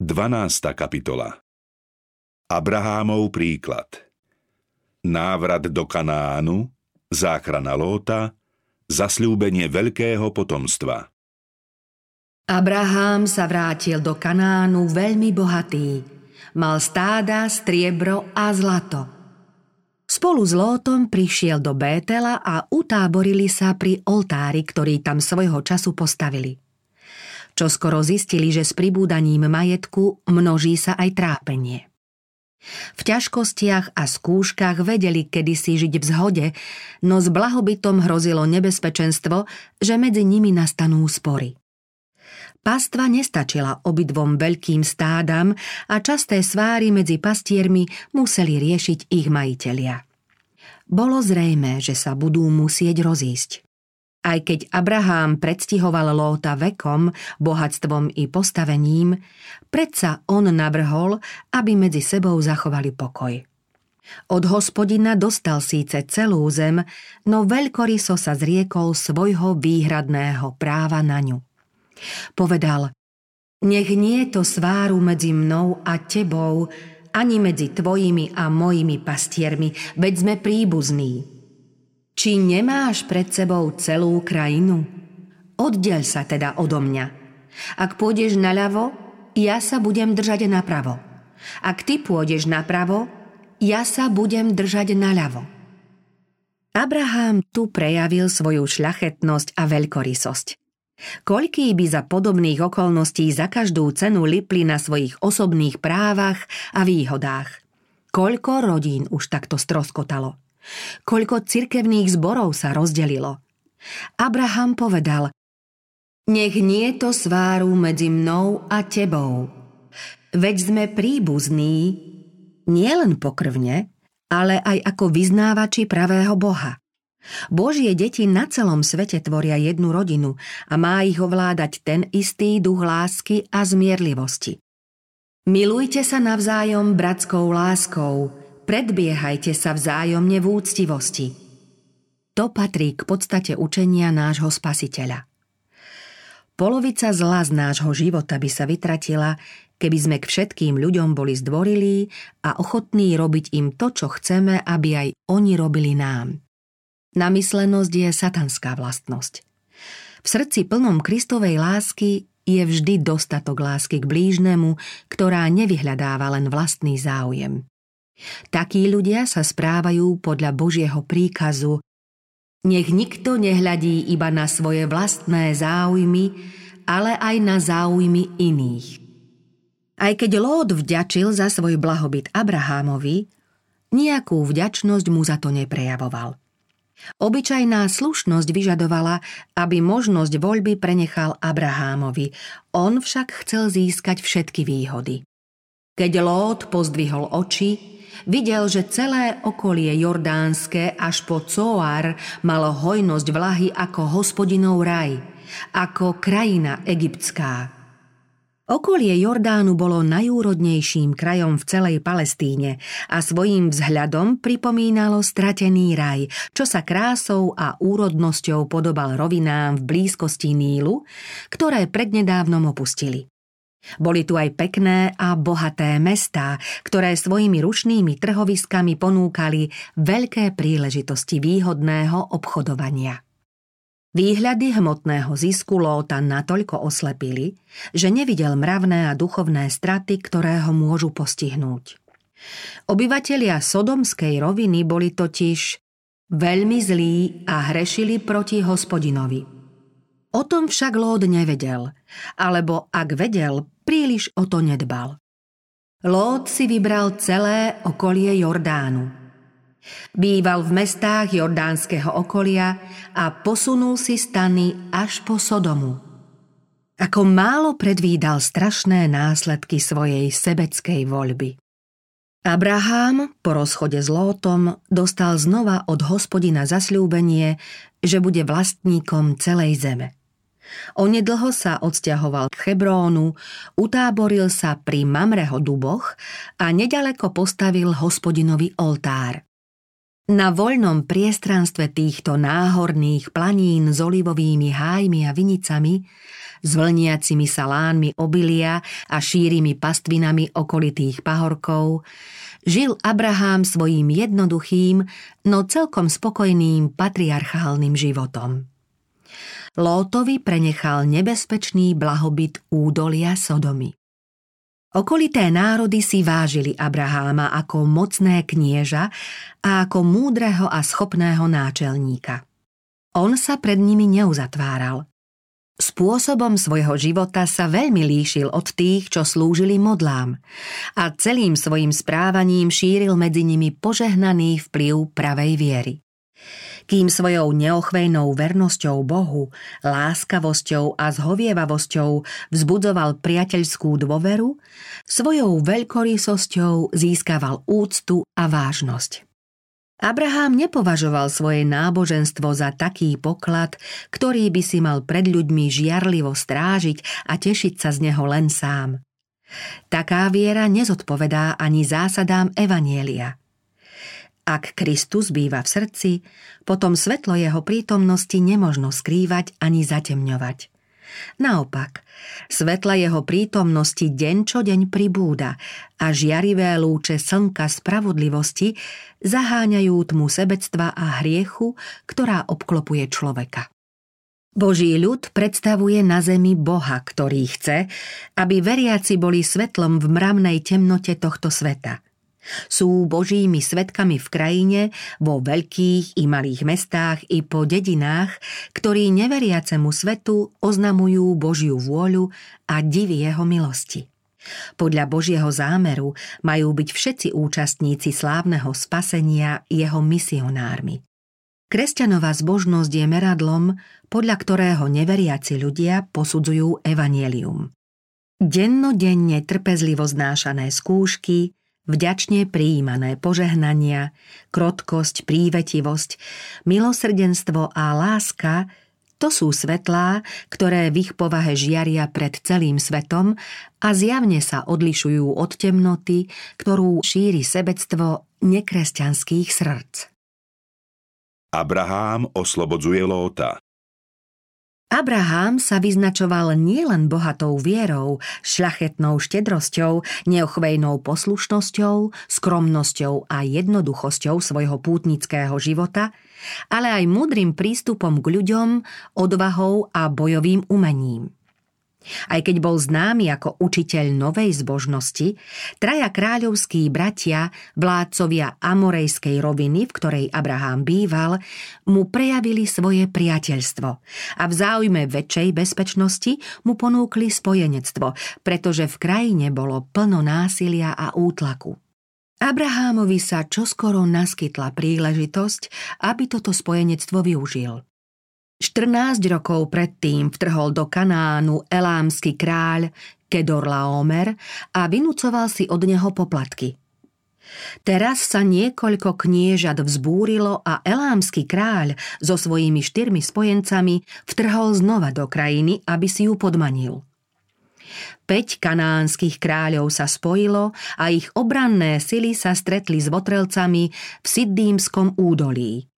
12. kapitola Abrahámov príklad Návrat do Kanánu, záchrana Lóta, zasľúbenie veľkého potomstva. Abrahám sa vrátil do Kanánu veľmi bohatý. Mal stáda, striebro a zlato. Spolu s Lótom prišiel do Bétela a utáborili sa pri oltári, ktorý tam svojho času postavili čo skoro zistili, že s pribúdaním majetku množí sa aj trápenie. V ťažkostiach a skúškach vedeli kedysi žiť v zhode, no s blahobytom hrozilo nebezpečenstvo, že medzi nimi nastanú spory. Pastva nestačila obidvom veľkým stádam a časté sváry medzi pastiermi museli riešiť ich majitelia. Bolo zrejme, že sa budú musieť rozísť. Aj keď Abraham predstihoval Lóta vekom, bohatstvom i postavením, predsa on navrhol, aby medzi sebou zachovali pokoj. Od hospodina dostal síce celú zem, no veľkoryso sa zriekol svojho výhradného práva na ňu. Povedal, nech nie je to sváru medzi mnou a tebou, ani medzi tvojimi a mojimi pastiermi, veď sme príbuzní. Či nemáš pred sebou celú krajinu? Oddiel sa teda odo mňa. Ak pôjdeš naľavo, ja sa budem držať napravo. Ak ty pôjdeš napravo, ja sa budem držať naľavo. Abraham tu prejavil svoju šľachetnosť a veľkorysosť. Koľký by za podobných okolností za každú cenu lipli na svojich osobných právach a výhodách. Koľko rodín už takto stroskotalo. Koľko cirkevných zborov sa rozdelilo. Abraham povedal, nech nie to sváru medzi mnou a tebou. Veď sme príbuzní, nielen pokrvne, ale aj ako vyznávači pravého Boha. Božie deti na celom svete tvoria jednu rodinu a má ich ovládať ten istý duch lásky a zmierlivosti. Milujte sa navzájom bratskou láskou, Predbiehajte sa vzájomne v úctivosti. To patrí k podstate učenia nášho spasiteľa. Polovica zla z nášho života by sa vytratila, keby sme k všetkým ľuďom boli zdvorilí a ochotní robiť im to, čo chceme, aby aj oni robili nám. Namyslenosť je satanská vlastnosť. V srdci plnom Kristovej lásky je vždy dostatok lásky k blížnemu, ktorá nevyhľadáva len vlastný záujem. Takí ľudia sa správajú podľa Božieho príkazu nech nikto nehľadí iba na svoje vlastné záujmy, ale aj na záujmy iných. Aj keď Lót vďačil za svoj blahobyt Abrahámovi, nejakú vďačnosť mu za to neprejavoval. Obyčajná slušnosť vyžadovala, aby možnosť voľby prenechal Abrahámovi, on však chcel získať všetky výhody. Keď Lót pozdvihol oči, videl, že celé okolie jordánske až po Coar malo hojnosť vlahy ako hospodinov raj, ako krajina egyptská. Okolie Jordánu bolo najúrodnejším krajom v celej Palestíne a svojím vzhľadom pripomínalo stratený raj, čo sa krásou a úrodnosťou podobal rovinám v blízkosti Nílu, ktoré prednedávnom opustili. Boli tu aj pekné a bohaté mestá, ktoré svojimi rušnými trhoviskami ponúkali veľké príležitosti výhodného obchodovania. Výhľady hmotného zisku Lóta natoľko oslepili, že nevidel mravné a duchovné straty, ktoré ho môžu postihnúť. Obyvatelia Sodomskej roviny boli totiž veľmi zlí a hrešili proti hospodinovi. O tom však Lód nevedel, alebo ak vedel, príliš o to nedbal. Lód si vybral celé okolie Jordánu. Býval v mestách jordánskeho okolia a posunul si stany až po Sodomu. Ako málo predvídal strašné následky svojej sebeckej voľby. Abraham po rozchode s Lótom dostal znova od hospodina zasľúbenie, že bude vlastníkom celej zeme. Onedlho sa odsťahoval k Hebrónu, utáboril sa pri Mamreho duboch a nedaleko postavil hospodinový oltár. Na voľnom priestranstve týchto náhorných planín s olivovými hájmi a vinicami s vlniacimi salánmi obilia a šírimi pastvinami okolitých pahorkov, žil Abraham svojím jednoduchým, no celkom spokojným patriarchálnym životom. Lótovi prenechal nebezpečný blahobyt údolia Sodomy. Okolité národy si vážili Abraháma ako mocné knieža a ako múdreho a schopného náčelníka. On sa pred nimi neuzatváral. Spôsobom svojho života sa veľmi líšil od tých, čo slúžili modlám a celým svojim správaním šíril medzi nimi požehnaný vplyv pravej viery kým svojou neochvejnou vernosťou Bohu, láskavosťou a zhovievavosťou vzbudzoval priateľskú dôveru, svojou veľkorysosťou získaval úctu a vážnosť. Abraham nepovažoval svoje náboženstvo za taký poklad, ktorý by si mal pred ľuďmi žiarlivo strážiť a tešiť sa z neho len sám. Taká viera nezodpovedá ani zásadám Evanielia. Ak Kristus býva v srdci, potom svetlo jeho prítomnosti nemožno skrývať ani zatemňovať. Naopak, svetla jeho prítomnosti deň čo deň pribúda a žiarivé lúče slnka spravodlivosti zaháňajú tmu sebectva a hriechu, ktorá obklopuje človeka. Boží ľud predstavuje na zemi Boha, ktorý chce, aby veriaci boli svetlom v mravnej temnote tohto sveta – sú božími svetkami v krajine, vo veľkých i malých mestách i po dedinách, ktorí neveriacemu svetu oznamujú Božiu vôľu a divy jeho milosti. Podľa Božieho zámeru majú byť všetci účastníci slávneho spasenia jeho misionármi. Kresťanová zbožnosť je meradlom, podľa ktorého neveriaci ľudia posudzujú evanielium. Dennodenne trpezlivo znášané skúšky, vďačne prijímané požehnania, krotkosť, prívetivosť, milosrdenstvo a láska to sú svetlá, ktoré v ich povahe žiaria pred celým svetom a zjavne sa odlišujú od temnoty, ktorú šíri sebectvo nekresťanských srdc. Abrahám oslobodzuje Lóta. Abraham sa vyznačoval nielen bohatou vierou, šľachetnou štedrosťou, neochvejnou poslušnosťou, skromnosťou a jednoduchosťou svojho pútnického života, ale aj múdrym prístupom k ľuďom, odvahou a bojovým umením. Aj keď bol známy ako učiteľ novej zbožnosti, traja kráľovskí bratia, vládcovia Amorejskej roviny, v ktorej Abraham býval, mu prejavili svoje priateľstvo a v záujme väčšej bezpečnosti mu ponúkli spojenectvo, pretože v krajine bolo plno násilia a útlaku. Abrahámovi sa čoskoro naskytla príležitosť, aby toto spojenectvo využil – 14 rokov predtým vtrhol do Kanánu elámsky kráľ Kedor Laomer a vynúcoval si od neho poplatky. Teraz sa niekoľko kniežat vzbúrilo a elámsky kráľ so svojimi štyrmi spojencami vtrhol znova do krajiny, aby si ju podmanil. Peť kanánskych kráľov sa spojilo a ich obranné sily sa stretli s votrelcami v Siddímskom údolí.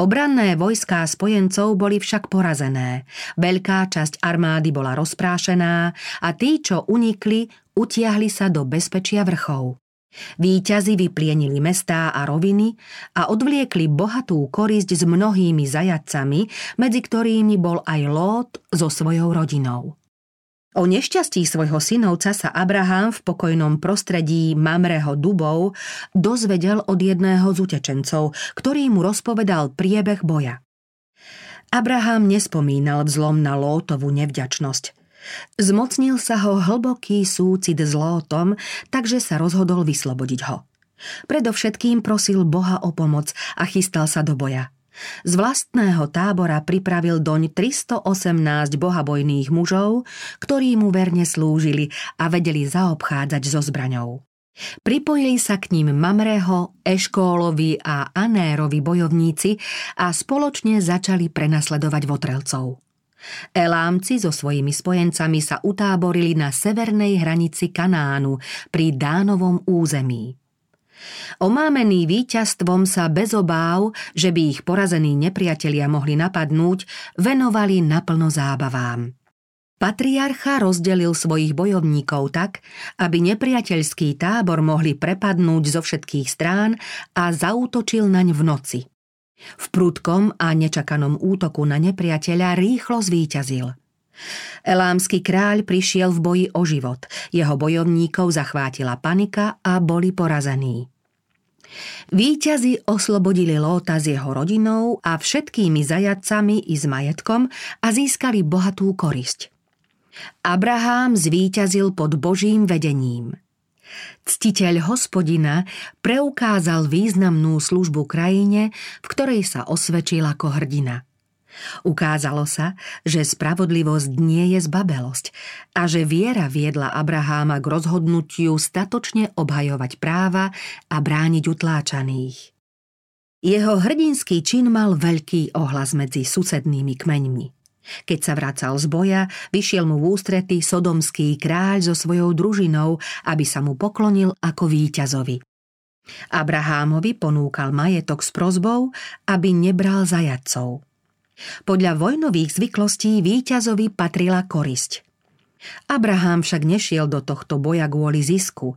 Obranné vojská spojencov boli však porazené. Veľká časť armády bola rozprášená a tí, čo unikli, utiahli sa do bezpečia vrchov. Výťazi vyplienili mestá a roviny a odvliekli bohatú korisť s mnohými zajacami, medzi ktorými bol aj Lót so svojou rodinou. O nešťastí svojho synovca sa Abraham v pokojnom prostredí Mamreho dubov dozvedel od jedného z utečencov, ktorý mu rozpovedal priebeh boja. Abraham nespomínal vzlom na Lótovú nevďačnosť. Zmocnil sa ho hlboký súcit s Lótom, takže sa rozhodol vyslobodiť ho. Predovšetkým prosil Boha o pomoc a chystal sa do boja – z vlastného tábora pripravil doň 318 bohabojných mužov, ktorí mu verne slúžili a vedeli zaobchádzať so zbraňou. Pripojili sa k ním Mamreho, Eškólovi a Anérovi bojovníci a spoločne začali prenasledovať votrelcov. Elámci so svojimi spojencami sa utáborili na severnej hranici Kanánu pri Dánovom území. Omámení víťazstvom sa bez obáv, že by ich porazení nepriatelia mohli napadnúť, venovali naplno zábavám. Patriarcha rozdelil svojich bojovníkov tak, aby nepriateľský tábor mohli prepadnúť zo všetkých strán a zautočil naň v noci. V prudkom a nečakanom útoku na nepriateľa rýchlo zvíťazil. Elámsky kráľ prišiel v boji o život, jeho bojovníkov zachvátila panika a boli porazení. Výťazi oslobodili Lóta s jeho rodinou a všetkými zajadcami i s majetkom a získali bohatú korisť. Abrahám zvíťazil pod Božím vedením. Ctiteľ hospodina preukázal významnú službu krajine, v ktorej sa osvedčil ako hrdina. Ukázalo sa, že spravodlivosť nie je zbabelosť a že viera viedla Abraháma k rozhodnutiu statočne obhajovať práva a brániť utláčaných. Jeho hrdinský čin mal veľký ohlas medzi susednými kmeňmi. Keď sa vracal z boja, vyšiel mu v ústrety sodomský kráľ so svojou družinou, aby sa mu poklonil ako víťazovi. Abrahámovi ponúkal majetok s prozbou, aby nebral zajadcov. Podľa vojnových zvyklostí víťazovi patrila korisť. Abraham však nešiel do tohto boja kvôli zisku,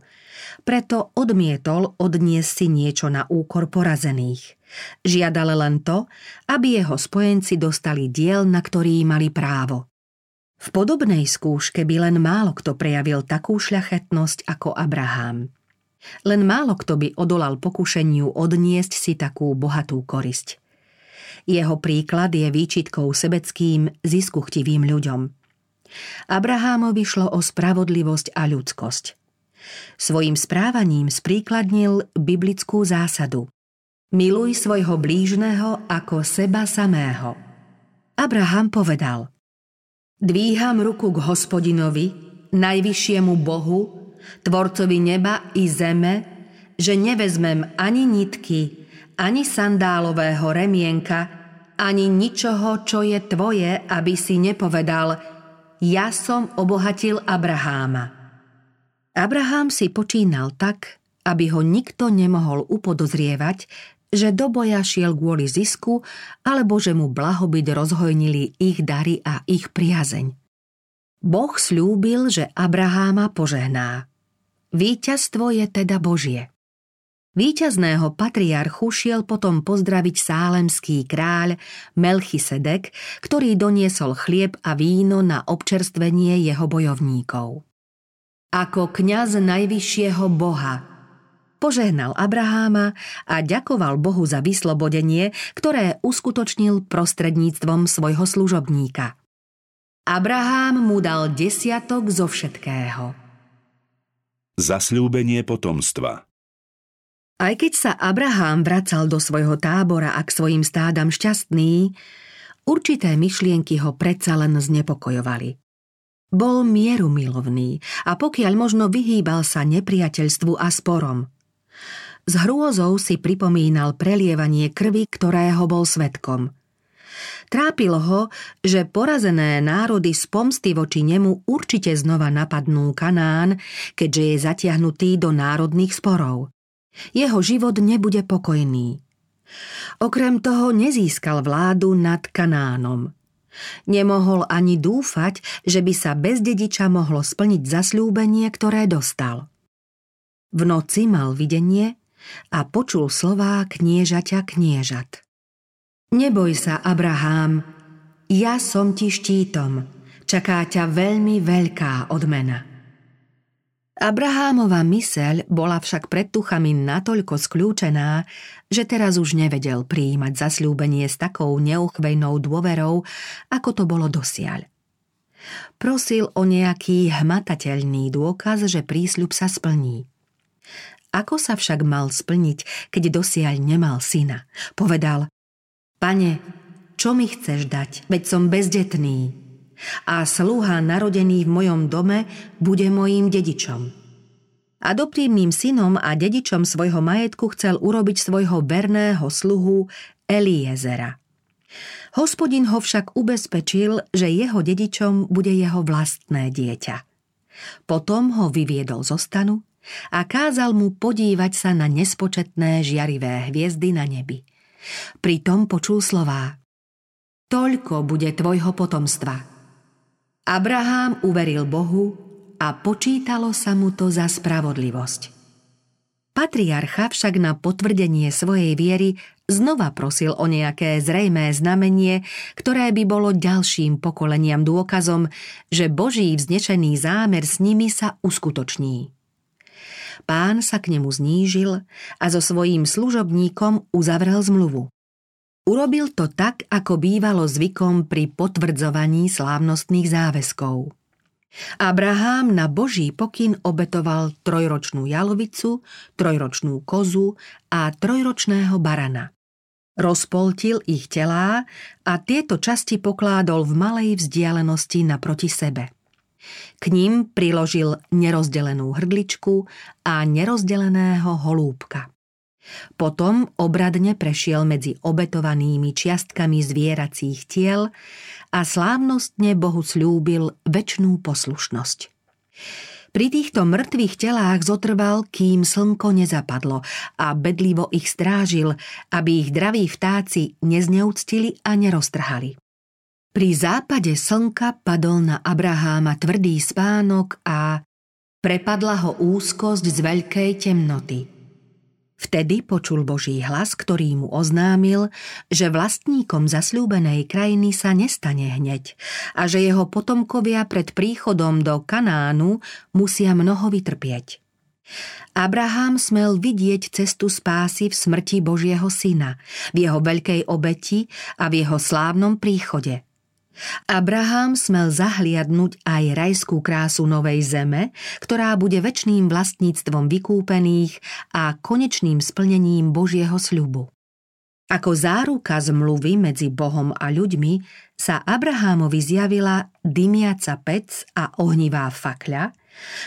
preto odmietol odniesť si niečo na úkor porazených. Žiadal len to, aby jeho spojenci dostali diel, na ktorý mali právo. V podobnej skúške by len málo kto prejavil takú šľachetnosť ako Abraham. Len málo kto by odolal pokušeniu odniesť si takú bohatú korisť. Jeho príklad je výčitkou sebeckým, ziskuchtivým ľuďom. Abrahámovi šlo o spravodlivosť a ľudskosť. Svojim správaním spríkladnil biblickú zásadu – Miluj svojho blížneho ako seba samého. Abraham povedal Dvíham ruku k hospodinovi, najvyššiemu Bohu, tvorcovi neba i zeme, že nevezmem ani nitky, ani sandálového remienka, ani ničoho, čo je tvoje, aby si nepovedal ja som obohatil Abraháma. Abraham si počínal tak, aby ho nikto nemohol upodozrievať, že do boja šiel kvôli zisku alebo že mu blahobyt rozhojnili ich dary a ich priazeň. Boh slúbil, že Abraháma požehná. Výťazstvo je teda Božie. Výťazného patriarchu šiel potom pozdraviť sálemský kráľ Melchisedek, ktorý doniesol chlieb a víno na občerstvenie jeho bojovníkov. Ako kňaz najvyššieho Boha požehnal Abraháma a ďakoval Bohu za vyslobodenie, ktoré uskutočnil prostredníctvom svojho služobníka. Abrahám mu dal desiatok zo všetkého. Zasľúbenie potomstva Aj keď sa Abrahám vracal do svojho tábora a k svojim stádam šťastný, určité myšlienky ho predsa len znepokojovali. Bol mieru milovný a pokiaľ možno vyhýbal sa nepriateľstvu a sporom – s hrôzou si pripomínal prelievanie krvi, ktorého bol svetkom. Trápilo ho, že porazené národy z pomsty voči nemu určite znova napadnú Kanán, keďže je zatiahnutý do národných sporov. Jeho život nebude pokojný. Okrem toho nezískal vládu nad Kanánom. Nemohol ani dúfať, že by sa bez dediča mohlo splniť zasľúbenie, ktoré dostal. V noci mal videnie, a počul slová kniežaťa kniežat. Neboj sa, Abrahám, ja som ti štítom, čaká ťa veľmi veľká odmena. Abrahámova myseľ bola však pred tuchami natoľko skľúčená, že teraz už nevedel prijímať zasľúbenie s takou neuchvejnou dôverou, ako to bolo dosiaľ. Prosil o nejaký hmatateľný dôkaz, že prísľub sa splní. Ako sa však mal splniť, keď dosiaľ nemal syna? Povedal, pane, čo mi chceš dať, veď som bezdetný. A sluha narodený v mojom dome bude mojím dedičom. Adoptívnym synom a dedičom svojho majetku chcel urobiť svojho verného sluhu Eliezera. Hospodin ho však ubezpečil, že jeho dedičom bude jeho vlastné dieťa. Potom ho vyviedol zo stanu a kázal mu podívať sa na nespočetné žiarivé hviezdy na nebi. Pritom počul slová Toľko bude tvojho potomstva. Abraham uveril Bohu a počítalo sa mu to za spravodlivosť. Patriarcha však na potvrdenie svojej viery znova prosil o nejaké zrejmé znamenie, ktoré by bolo ďalším pokoleniam dôkazom, že Boží vznešený zámer s nimi sa uskutoční. Pán sa k nemu znížil a so svojím služobníkom uzavrel zmluvu. Urobil to tak, ako bývalo zvykom pri potvrdzovaní slávnostných záväzkov. Abraham na Boží pokyn obetoval trojročnú jalovicu, trojročnú kozu a trojročného barana. Rozpoltil ich telá a tieto časti pokládol v malej vzdialenosti naproti sebe. K ním priložil nerozdelenú hrdličku a nerozdeleného holúbka. Potom obradne prešiel medzi obetovanými čiastkami zvieracích tiel a slávnostne Bohu slúbil väčšnú poslušnosť. Pri týchto mŕtvych telách zotrval, kým slnko nezapadlo a bedlivo ich strážil, aby ich draví vtáci nezneúctili a neroztrhali. Pri západe slnka padol na Abraháma tvrdý spánok a prepadla ho úzkosť z veľkej temnoty – Vtedy počul Boží hlas, ktorý mu oznámil, že vlastníkom zasľúbenej krajiny sa nestane hneď a že jeho potomkovia pred príchodom do Kanánu musia mnoho vytrpieť. Abraham smel vidieť cestu spásy v smrti Božieho syna, v jeho veľkej obeti a v jeho slávnom príchode – Abraham smel zahliadnúť aj rajskú krásu Novej Zeme, ktorá bude väčšným vlastníctvom vykúpených a konečným splnením Božieho sľubu. Ako záruka zmluvy medzi Bohom a ľuďmi sa Abrahámovi zjavila dymiaca pec a ohnivá fakľa,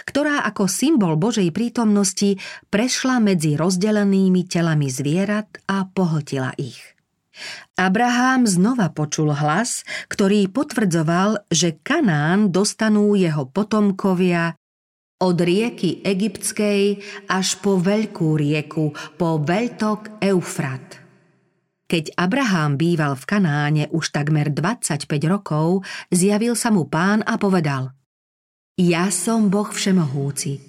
ktorá ako symbol Božej prítomnosti prešla medzi rozdelenými telami zvierat a pohltila ich. Abraham znova počul hlas, ktorý potvrdzoval, že Kanán dostanú jeho potomkovia od rieky Egyptskej až po veľkú rieku, po veľtok Eufrat. Keď Abraham býval v Kanáne už takmer 25 rokov, zjavil sa mu pán a povedal Ja som Boh všemohúci,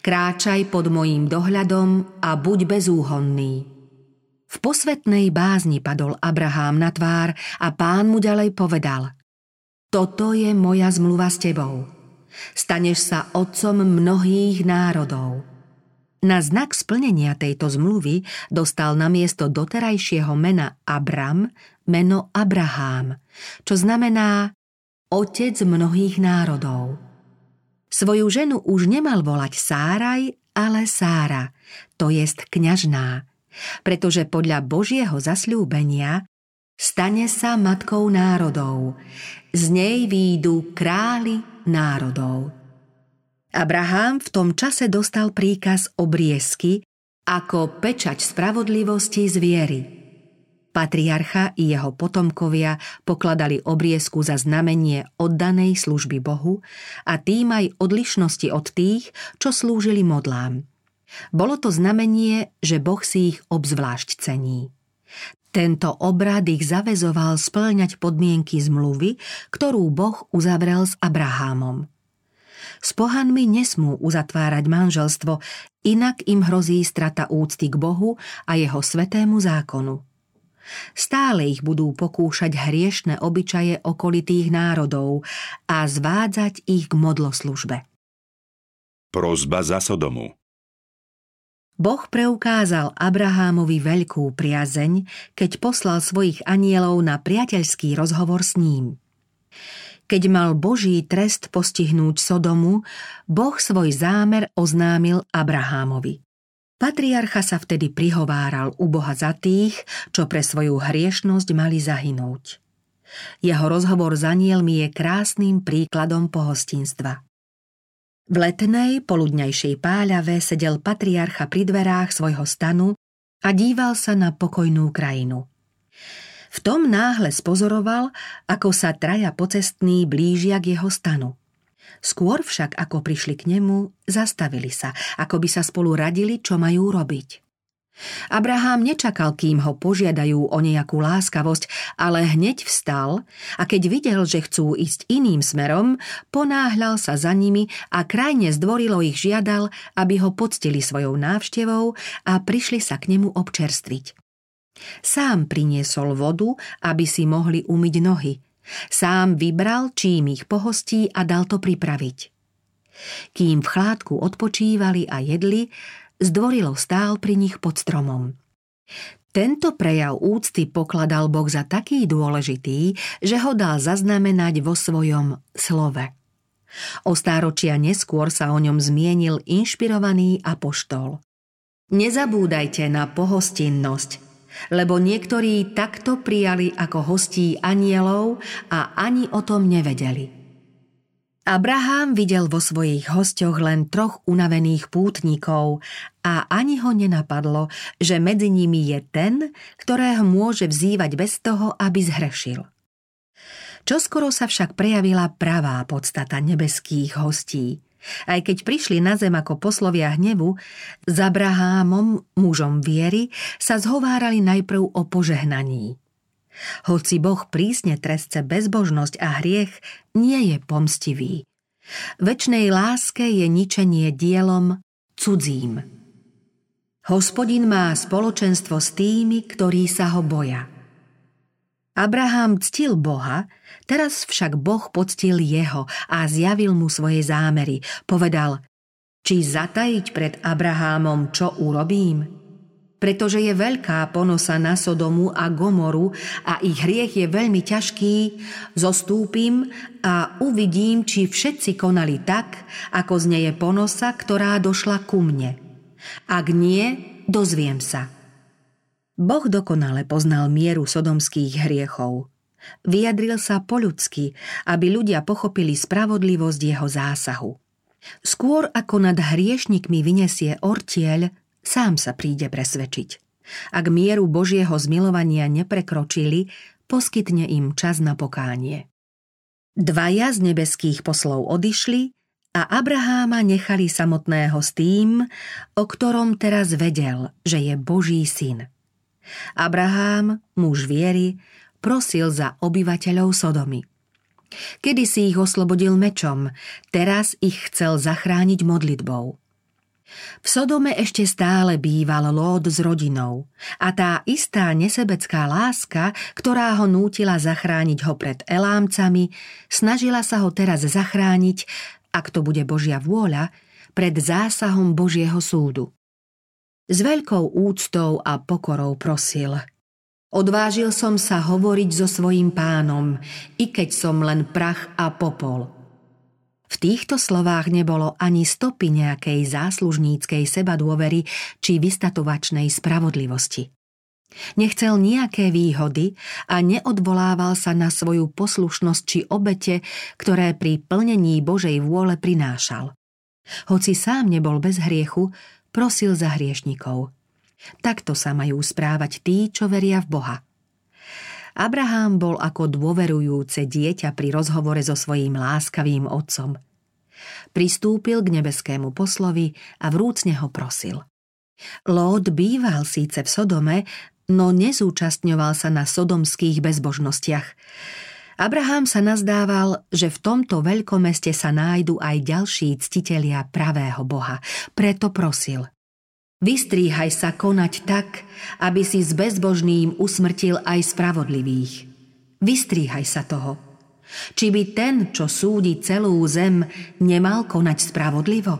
kráčaj pod mojím dohľadom a buď bezúhonný. V posvetnej bázni padol Abrahám na tvár a pán mu ďalej povedal Toto je moja zmluva s tebou. Staneš sa otcom mnohých národov. Na znak splnenia tejto zmluvy dostal na miesto doterajšieho mena Abram meno Abrahám, čo znamená otec mnohých národov. Svoju ženu už nemal volať Sáraj, ale Sára, to jest kňažná, pretože podľa Božieho zasľúbenia stane sa matkou národov, z nej výjdu králi národov. Abraham v tom čase dostal príkaz obriezky ako pečať spravodlivosti z viery. Patriarcha i jeho potomkovia pokladali obriezku za znamenie oddanej služby Bohu a tým aj odlišnosti od tých, čo slúžili modlám. Bolo to znamenie, že Boh si ich obzvlášť cení. Tento obrad ich zavezoval splňať podmienky zmluvy, ktorú Boh uzavrel s Abrahámom. S pohanmi nesmú uzatvárať manželstvo, inak im hrozí strata úcty k Bohu a jeho svetému zákonu. Stále ich budú pokúšať hriešne obyčaje okolitých národov a zvádzať ich k modloslužbe. Prozba za Sodomu Boh preukázal Abrahámovi veľkú priazeň, keď poslal svojich anielov na priateľský rozhovor s ním. Keď mal Boží trest postihnúť Sodomu, Boh svoj zámer oznámil Abrahámovi. Patriarcha sa vtedy prihováral u Boha za tých, čo pre svoju hriešnosť mali zahynúť. Jeho rozhovor s anielmi je krásnym príkladom pohostinstva. V letnej, poludňajšej páľave sedel patriarcha pri dverách svojho stanu a díval sa na pokojnú krajinu. V tom náhle spozoroval, ako sa traja pocestní blížia k jeho stanu. Skôr však, ako prišli k nemu, zastavili sa, ako by sa spolu radili, čo majú robiť. Abraham nečakal, kým ho požiadajú o nejakú láskavosť, ale hneď vstal a keď videl, že chcú ísť iným smerom, ponáhľal sa za nimi a krajne zdvorilo ich žiadal, aby ho poctili svojou návštevou a prišli sa k nemu občerstviť. Sám priniesol vodu, aby si mohli umyť nohy. Sám vybral, čím ich pohostí a dal to pripraviť. Kým v chládku odpočívali a jedli, zdvorilo stál pri nich pod stromom. Tento prejav úcty pokladal Boh za taký dôležitý, že ho dal zaznamenať vo svojom slove. O stáročia neskôr sa o ňom zmienil inšpirovaný apoštol. Nezabúdajte na pohostinnosť, lebo niektorí takto prijali ako hostí anielov a ani o tom nevedeli. Abraham videl vo svojich hosťoch len troch unavených pútnikov a ani ho nenapadlo, že medzi nimi je ten, ktorého môže vzývať bez toho, aby zhrešil. Čoskoro sa však prejavila pravá podstata nebeských hostí. Aj keď prišli na zem ako poslovia hnevu, s Abrahámom, mužom viery, sa zhovárali najprv o požehnaní. Hoci Boh prísne trestce bezbožnosť a hriech, nie je pomstivý. Večnej láske je ničenie dielom cudzím. Hospodin má spoločenstvo s tými, ktorí sa ho boja. Abraham ctil Boha, teraz však Boh poctil jeho a zjavil mu svoje zámery. Povedal, či zatajiť pred Abrahámom, čo urobím? Pretože je veľká ponosa na Sodomu a Gomoru a ich hriech je veľmi ťažký, zostúpim a uvidím, či všetci konali tak, ako zneje ponosa, ktorá došla ku mne. Ak nie, dozviem sa. Boh dokonale poznal mieru sodomských hriechov. Vyjadril sa po ľudsky, aby ľudia pochopili spravodlivosť jeho zásahu. Skôr ako nad hriešnikmi vyniesie ortieľ, sám sa príde presvedčiť. Ak mieru Božieho zmilovania neprekročili, poskytne im čas na pokánie. Dvaja z nebeských poslov odišli a Abraháma nechali samotného s tým, o ktorom teraz vedel, že je Boží syn. Abrahám, muž viery, prosil za obyvateľov Sodomy. Kedy si ich oslobodil mečom, teraz ich chcel zachrániť modlitbou. V Sodome ešte stále býval Lód s rodinou a tá istá nesebecká láska, ktorá ho nútila zachrániť ho pred Elámcami, snažila sa ho teraz zachrániť, ak to bude Božia vôľa, pred zásahom Božieho súdu. S veľkou úctou a pokorou prosil. Odvážil som sa hovoriť so svojím pánom, i keď som len prach a popol – v týchto slovách nebolo ani stopy nejakej záslužníckej sebadôvery či vystatovačnej spravodlivosti. Nechcel nejaké výhody a neodvolával sa na svoju poslušnosť či obete, ktoré pri plnení Božej vôle prinášal. Hoci sám nebol bez hriechu, prosil za hriešnikov. Takto sa majú správať tí, čo veria v Boha. Abraham bol ako dôverujúce dieťa pri rozhovore so svojím láskavým otcom. Pristúpil k nebeskému poslovi a vrúcne ho prosil. Lód býval síce v Sodome, no nezúčastňoval sa na sodomských bezbožnostiach. Abraham sa nazdával, že v tomto veľkomeste sa nájdu aj ďalší ctitelia pravého Boha. Preto prosil – Vystríhaj sa konať tak, aby si s bezbožným usmrtil aj spravodlivých. Vystríhaj sa toho. Či by ten, čo súdi celú zem, nemal konať spravodlivo?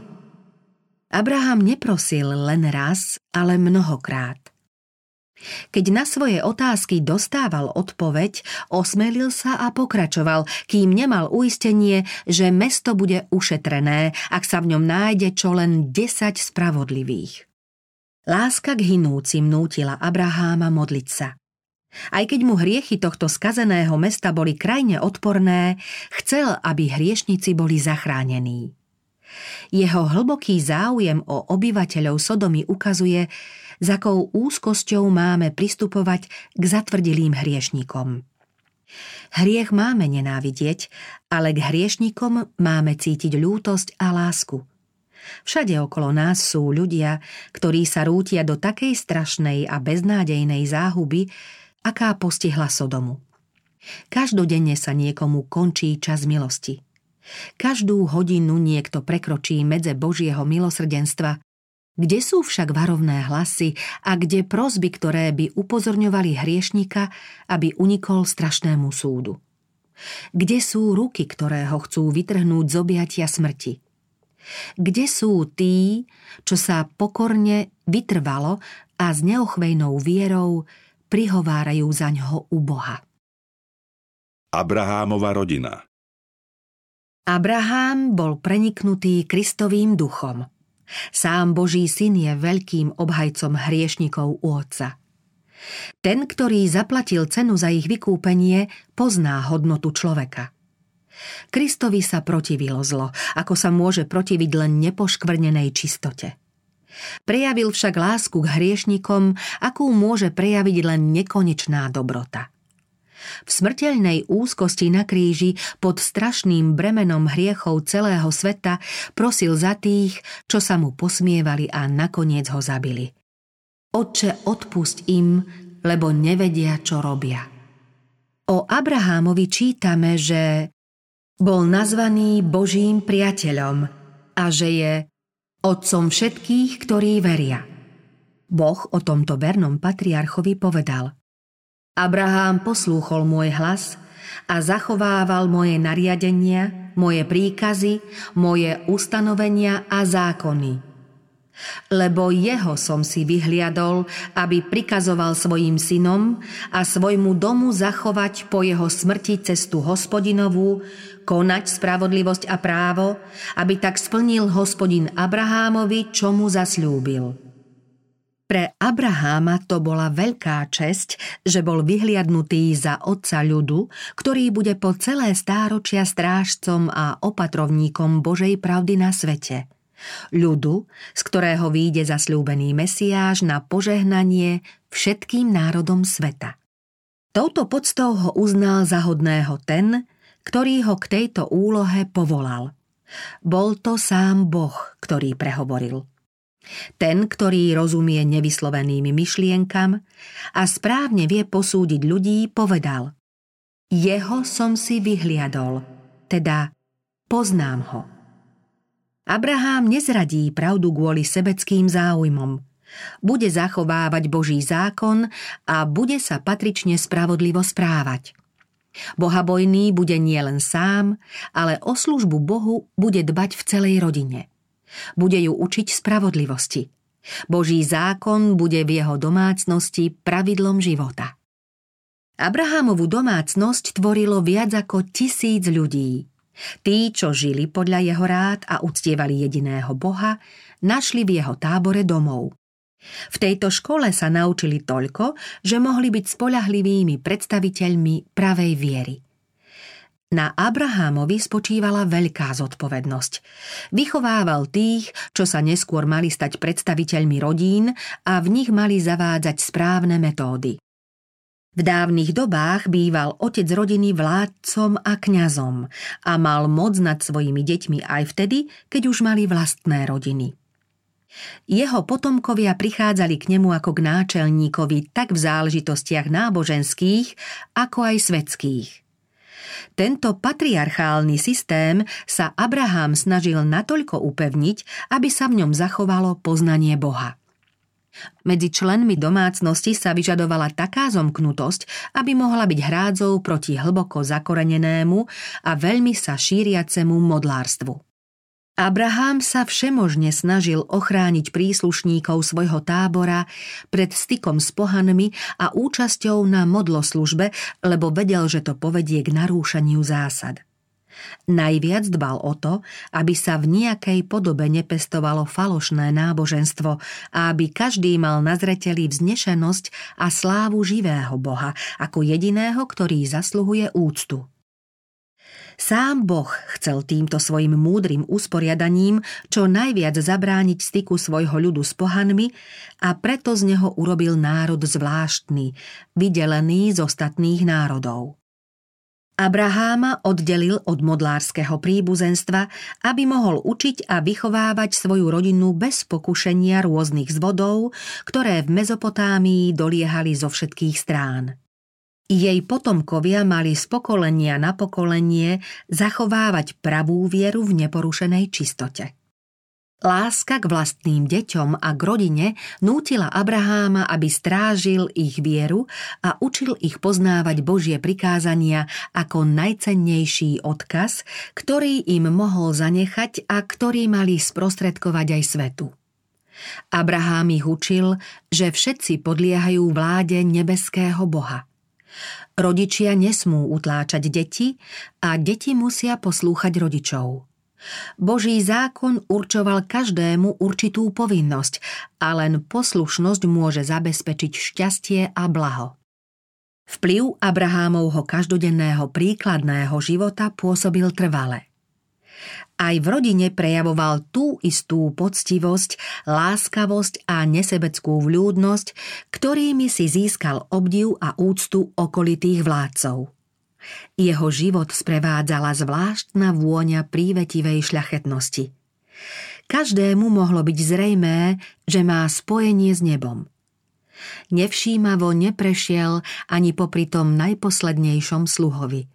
Abraham neprosil len raz, ale mnohokrát. Keď na svoje otázky dostával odpoveď, osmelil sa a pokračoval, kým nemal uistenie, že mesto bude ušetrené, ak sa v ňom nájde čo len desať spravodlivých. Láska k hinúcim nútila Abraháma modliť sa. Aj keď mu hriechy tohto skazeného mesta boli krajne odporné, chcel, aby hriešnici boli zachránení. Jeho hlboký záujem o obyvateľov Sodomy ukazuje, s akou úzkosťou máme pristupovať k zatvrdilým hriešnikom. Hriech máme nenávidieť, ale k hriešnikom máme cítiť ľútosť a lásku – Všade okolo nás sú ľudia, ktorí sa rútia do takej strašnej a beznádejnej záhuby, aká postihla Sodomu. Každodenne sa niekomu končí čas milosti. Každú hodinu niekto prekročí medze Božieho milosrdenstva. Kde sú však varovné hlasy a kde prosby, ktoré by upozorňovali hriešnika, aby unikol strašnému súdu? Kde sú ruky, ktoré ho chcú vytrhnúť z objatia smrti? Kde sú tí, čo sa pokorne vytrvalo a s neochvejnou vierou prihovárajú za ňoho u Boha? Abrahámova rodina Abrahám bol preniknutý Kristovým duchom. Sám Boží syn je veľkým obhajcom hriešnikov u otca. Ten, ktorý zaplatil cenu za ich vykúpenie, pozná hodnotu človeka – Kristovi sa protivilo zlo, ako sa môže protiviť len nepoškvrnenej čistote. Prejavil však lásku k hriešnikom, akú môže prejaviť len nekonečná dobrota. V smrteľnej úzkosti na kríži pod strašným bremenom hriechov celého sveta prosil za tých, čo sa mu posmievali a nakoniec ho zabili. Otče, odpusť im, lebo nevedia, čo robia. O Abrahámovi čítame, že bol nazvaný Božím priateľom a že je otcom všetkých, ktorí veria. Boh o tomto vernom patriarchovi povedal Abraham poslúchol môj hlas a zachovával moje nariadenia, moje príkazy, moje ustanovenia a zákony – lebo jeho som si vyhliadol, aby prikazoval svojim synom a svojmu domu zachovať po jeho smrti cestu hospodinovú, konať spravodlivosť a právo, aby tak splnil hospodin Abrahámovi, čo mu zasľúbil. Pre Abraháma to bola veľká česť, že bol vyhliadnutý za otca ľudu, ktorý bude po celé stáročia strážcom a opatrovníkom Božej pravdy na svete – ľudu, z ktorého výjde zasľúbený Mesiáš na požehnanie všetkým národom sveta. Touto podstou ho uznal za hodného ten, ktorý ho k tejto úlohe povolal. Bol to sám Boh, ktorý prehovoril. Ten, ktorý rozumie nevyslovenými myšlienkam a správne vie posúdiť ľudí, povedal Jeho som si vyhliadol, teda poznám ho. Abraham nezradí pravdu kvôli sebeckým záujmom. Bude zachovávať Boží zákon a bude sa patrične spravodlivo správať. Bohabojný bude nielen sám, ale o službu Bohu bude dbať v celej rodine. Bude ju učiť spravodlivosti. Boží zákon bude v jeho domácnosti pravidlom života. Abrahamovú domácnosť tvorilo viac ako tisíc ľudí. Tí, čo žili podľa jeho rád a uctievali jediného Boha, našli v jeho tábore domov. V tejto škole sa naučili toľko, že mohli byť spolahlivými predstaviteľmi pravej viery. Na Abrahámovi spočívala veľká zodpovednosť. Vychovával tých, čo sa neskôr mali stať predstaviteľmi rodín a v nich mali zavádzať správne metódy. V dávnych dobách býval otec rodiny vládcom a kňazom a mal moc nad svojimi deťmi aj vtedy, keď už mali vlastné rodiny. Jeho potomkovia prichádzali k nemu ako k náčelníkovi tak v záležitostiach náboženských, ako aj svetských. Tento patriarchálny systém sa Abraham snažil natoľko upevniť, aby sa v ňom zachovalo poznanie Boha. Medzi členmi domácnosti sa vyžadovala taká zomknutosť, aby mohla byť hrádzou proti hlboko zakorenenému a veľmi sa šíriacemu modlárstvu. Abraham sa všemožne snažil ochrániť príslušníkov svojho tábora pred stykom s pohanmi a účasťou na modloslužbe, lebo vedel, že to povedie k narúšaniu zásad. Najviac dbal o to, aby sa v nejakej podobe nepestovalo falošné náboženstvo a aby každý mal na zreteli vznešenosť a slávu živého Boha ako jediného, ktorý zasluhuje úctu. Sám Boh chcel týmto svojim múdrym usporiadaním čo najviac zabrániť styku svojho ľudu s pohanmi a preto z neho urobil národ zvláštny, vydelený z ostatných národov. Abraháma oddelil od modlárskeho príbuzenstva, aby mohol učiť a vychovávať svoju rodinu bez pokušenia rôznych zvodov, ktoré v Mezopotámii doliehali zo všetkých strán. Jej potomkovia mali z pokolenia na pokolenie zachovávať pravú vieru v neporušenej čistote. Láska k vlastným deťom a k rodine nútila Abraháma, aby strážil ich vieru a učil ich poznávať Božie prikázania ako najcennejší odkaz, ktorý im mohol zanechať a ktorý mali sprostredkovať aj svetu. Abrahám ich učil, že všetci podliehajú vláde nebeského Boha. Rodičia nesmú utláčať deti a deti musia poslúchať rodičov – Boží zákon určoval každému určitú povinnosť a len poslušnosť môže zabezpečiť šťastie a blaho. Vplyv Abrahámovho každodenného príkladného života pôsobil trvale. Aj v rodine prejavoval tú istú poctivosť, láskavosť a nesebeckú vľúdnosť, ktorými si získal obdiv a úctu okolitých vládcov. Jeho život sprevádzala zvláštna vôňa prívetivej šľachetnosti. Každému mohlo byť zrejmé, že má spojenie s nebom. Nevšímavo neprešiel ani popri tom najposlednejšom sluhovi.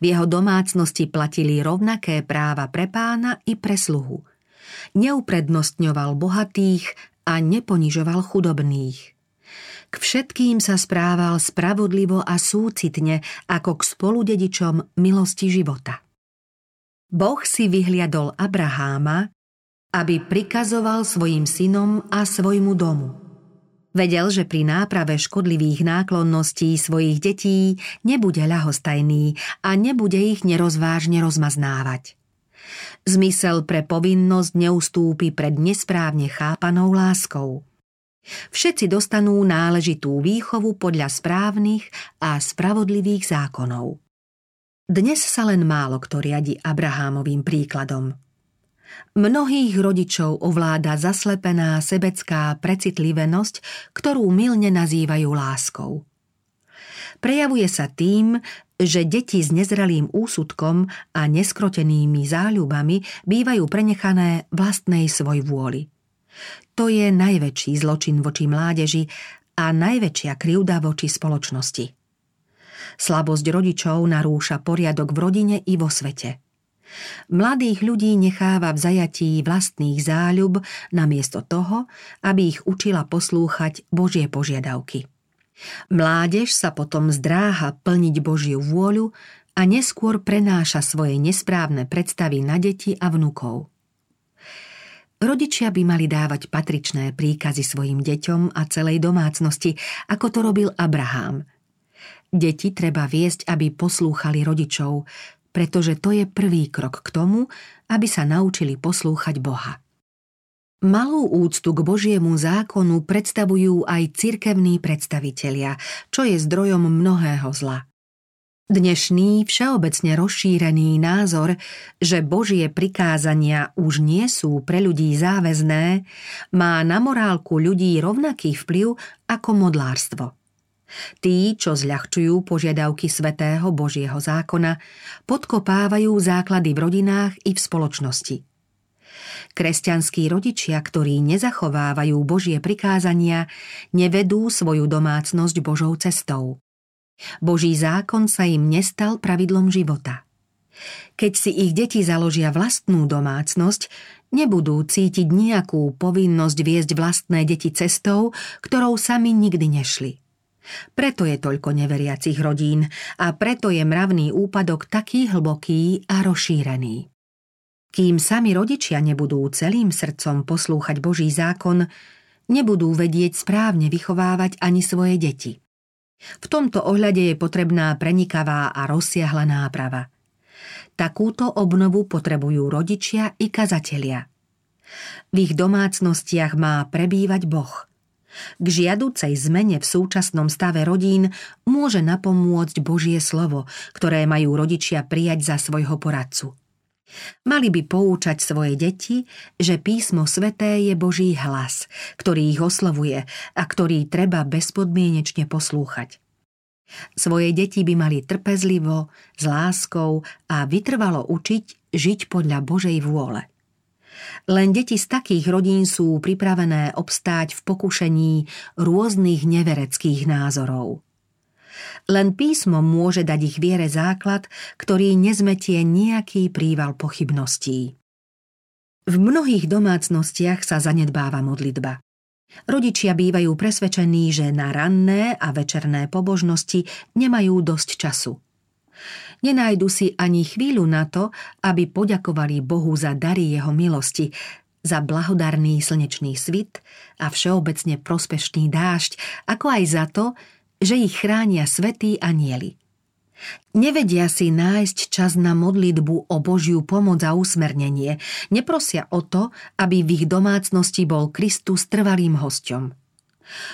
V jeho domácnosti platili rovnaké práva pre pána i pre sluhu. Neuprednostňoval bohatých a neponižoval chudobných. K všetkým sa správal spravodlivo a súcitne ako k spoludedičom milosti života. Boh si vyhliadol Abraháma, aby prikazoval svojim synom a svojmu domu. Vedel, že pri náprave škodlivých náklonností svojich detí nebude ľahostajný a nebude ich nerozvážne rozmaznávať. Zmysel pre povinnosť neustúpi pred nesprávne chápanou láskou – Všetci dostanú náležitú výchovu podľa správnych a spravodlivých zákonov. Dnes sa len málo kto riadi Abrahámovým príkladom. Mnohých rodičov ovláda zaslepená sebecká precitlivenosť, ktorú milne nazývajú láskou. Prejavuje sa tým, že deti s nezrelým úsudkom a neskrotenými záľubami bývajú prenechané vlastnej svoj vôli. To je najväčší zločin voči mládeži a najväčšia krivda voči spoločnosti. Slabosť rodičov narúša poriadok v rodine i vo svete. Mladých ľudí necháva v zajatí vlastných záľub namiesto toho, aby ich učila poslúchať Božie požiadavky. Mládež sa potom zdráha plniť Božiu vôľu a neskôr prenáša svoje nesprávne predstavy na deti a vnukov. Rodičia by mali dávať patričné príkazy svojim deťom a celej domácnosti, ako to robil Abraham. Deti treba viesť, aby poslúchali rodičov, pretože to je prvý krok k tomu, aby sa naučili poslúchať Boha. Malú úctu k Božiemu zákonu predstavujú aj cirkevní predstavitelia, čo je zdrojom mnohého zla. Dnešný všeobecne rozšírený názor, že Božie prikázania už nie sú pre ľudí záväzné, má na morálku ľudí rovnaký vplyv ako modlárstvo. Tí, čo zľahčujú požiadavky svetého Božieho zákona, podkopávajú základy v rodinách i v spoločnosti. Kresťanskí rodičia, ktorí nezachovávajú Božie prikázania, nevedú svoju domácnosť Božou cestou. Boží zákon sa im nestal pravidlom života. Keď si ich deti založia vlastnú domácnosť, nebudú cítiť nejakú povinnosť viesť vlastné deti cestou, ktorou sami nikdy nešli. Preto je toľko neveriacich rodín a preto je mravný úpadok taký hlboký a rozšírený. Kým sami rodičia nebudú celým srdcom poslúchať Boží zákon, nebudú vedieť správne vychovávať ani svoje deti – v tomto ohľade je potrebná prenikavá a rozsiahla náprava. Takúto obnovu potrebujú rodičia i kazatelia. V ich domácnostiach má prebývať Boh. K žiaducej zmene v súčasnom stave rodín môže napomôcť Božie slovo, ktoré majú rodičia prijať za svojho poradcu. Mali by poučať svoje deti, že písmo sveté je Boží hlas, ktorý ich oslovuje a ktorý treba bezpodmienečne poslúchať. Svoje deti by mali trpezlivo, s láskou a vytrvalo učiť žiť podľa Božej vôle. Len deti z takých rodín sú pripravené obstáť v pokušení rôznych nevereckých názorov. Len písmo môže dať ich viere základ, ktorý nezmetie nejaký príval pochybností. V mnohých domácnostiach sa zanedbáva modlitba. Rodičia bývajú presvedčení, že na ranné a večerné pobožnosti nemajú dosť času. Nenájdu si ani chvíľu na to, aby poďakovali Bohu za dary jeho milosti, za blahodarný slnečný svit a všeobecne prospešný dážď, ako aj za to, že ich chránia svetí anieli. Nevedia si nájsť čas na modlitbu o Božiu pomoc a usmernenie, neprosia o to, aby v ich domácnosti bol Kristus trvalým hosťom.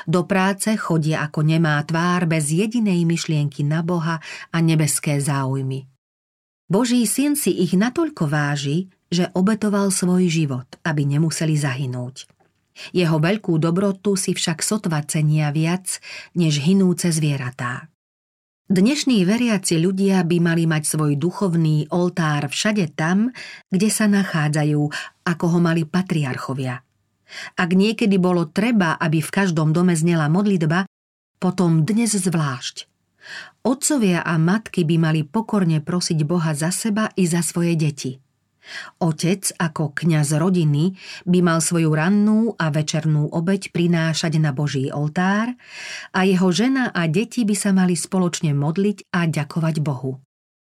Do práce chodia ako nemá tvár bez jedinej myšlienky na Boha a nebeské záujmy. Boží syn si ich natoľko váži, že obetoval svoj život, aby nemuseli zahynúť. Jeho veľkú dobrotu si však sotva cenia viac, než hinúce zvieratá. Dnešní veriaci ľudia by mali mať svoj duchovný oltár všade tam, kde sa nachádzajú, ako ho mali patriarchovia. Ak niekedy bolo treba, aby v každom dome znela modlitba, potom dnes zvlášť. Otcovia a matky by mali pokorne prosiť Boha za seba i za svoje deti – Otec ako kňaz rodiny by mal svoju rannú a večernú obeď prinášať na Boží oltár a jeho žena a deti by sa mali spoločne modliť a ďakovať Bohu.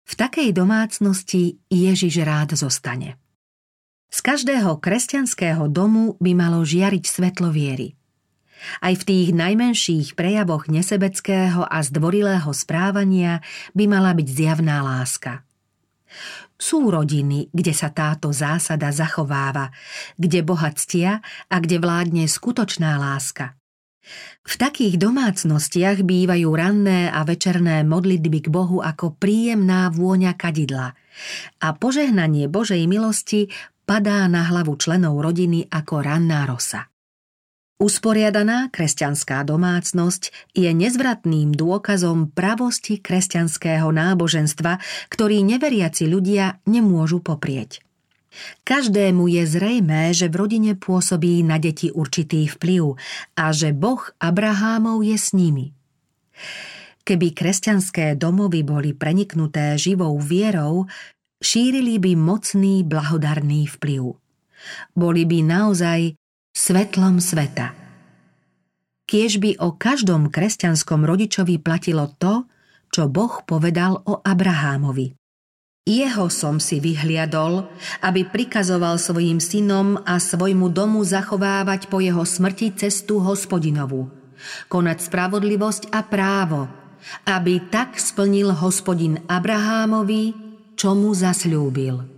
V takej domácnosti Ježiš rád zostane. Z každého kresťanského domu by malo žiariť svetlo viery. Aj v tých najmenších prejavoch nesebeckého a zdvorilého správania by mala byť zjavná láska. Sú rodiny, kde sa táto zásada zachováva, kde bohatstia a kde vládne skutočná láska. V takých domácnostiach bývajú ranné a večerné modlitby k Bohu ako príjemná vôňa kadidla a požehnanie Božej milosti padá na hlavu členov rodiny ako ranná rosa. Usporiadaná kresťanská domácnosť je nezvratným dôkazom pravosti kresťanského náboženstva, ktorý neveriaci ľudia nemôžu poprieť. Každému je zrejmé, že v rodine pôsobí na deti určitý vplyv a že Boh Abrahámov je s nimi. Keby kresťanské domovy boli preniknuté živou vierou, šírili by mocný blahodarný vplyv. Boli by naozaj svetlom sveta. Kiež by o každom kresťanskom rodičovi platilo to, čo Boh povedal o Abrahámovi. Jeho som si vyhliadol, aby prikazoval svojim synom a svojmu domu zachovávať po jeho smrti cestu hospodinovu, konať spravodlivosť a právo, aby tak splnil hospodin Abrahámovi, čo mu zasľúbil.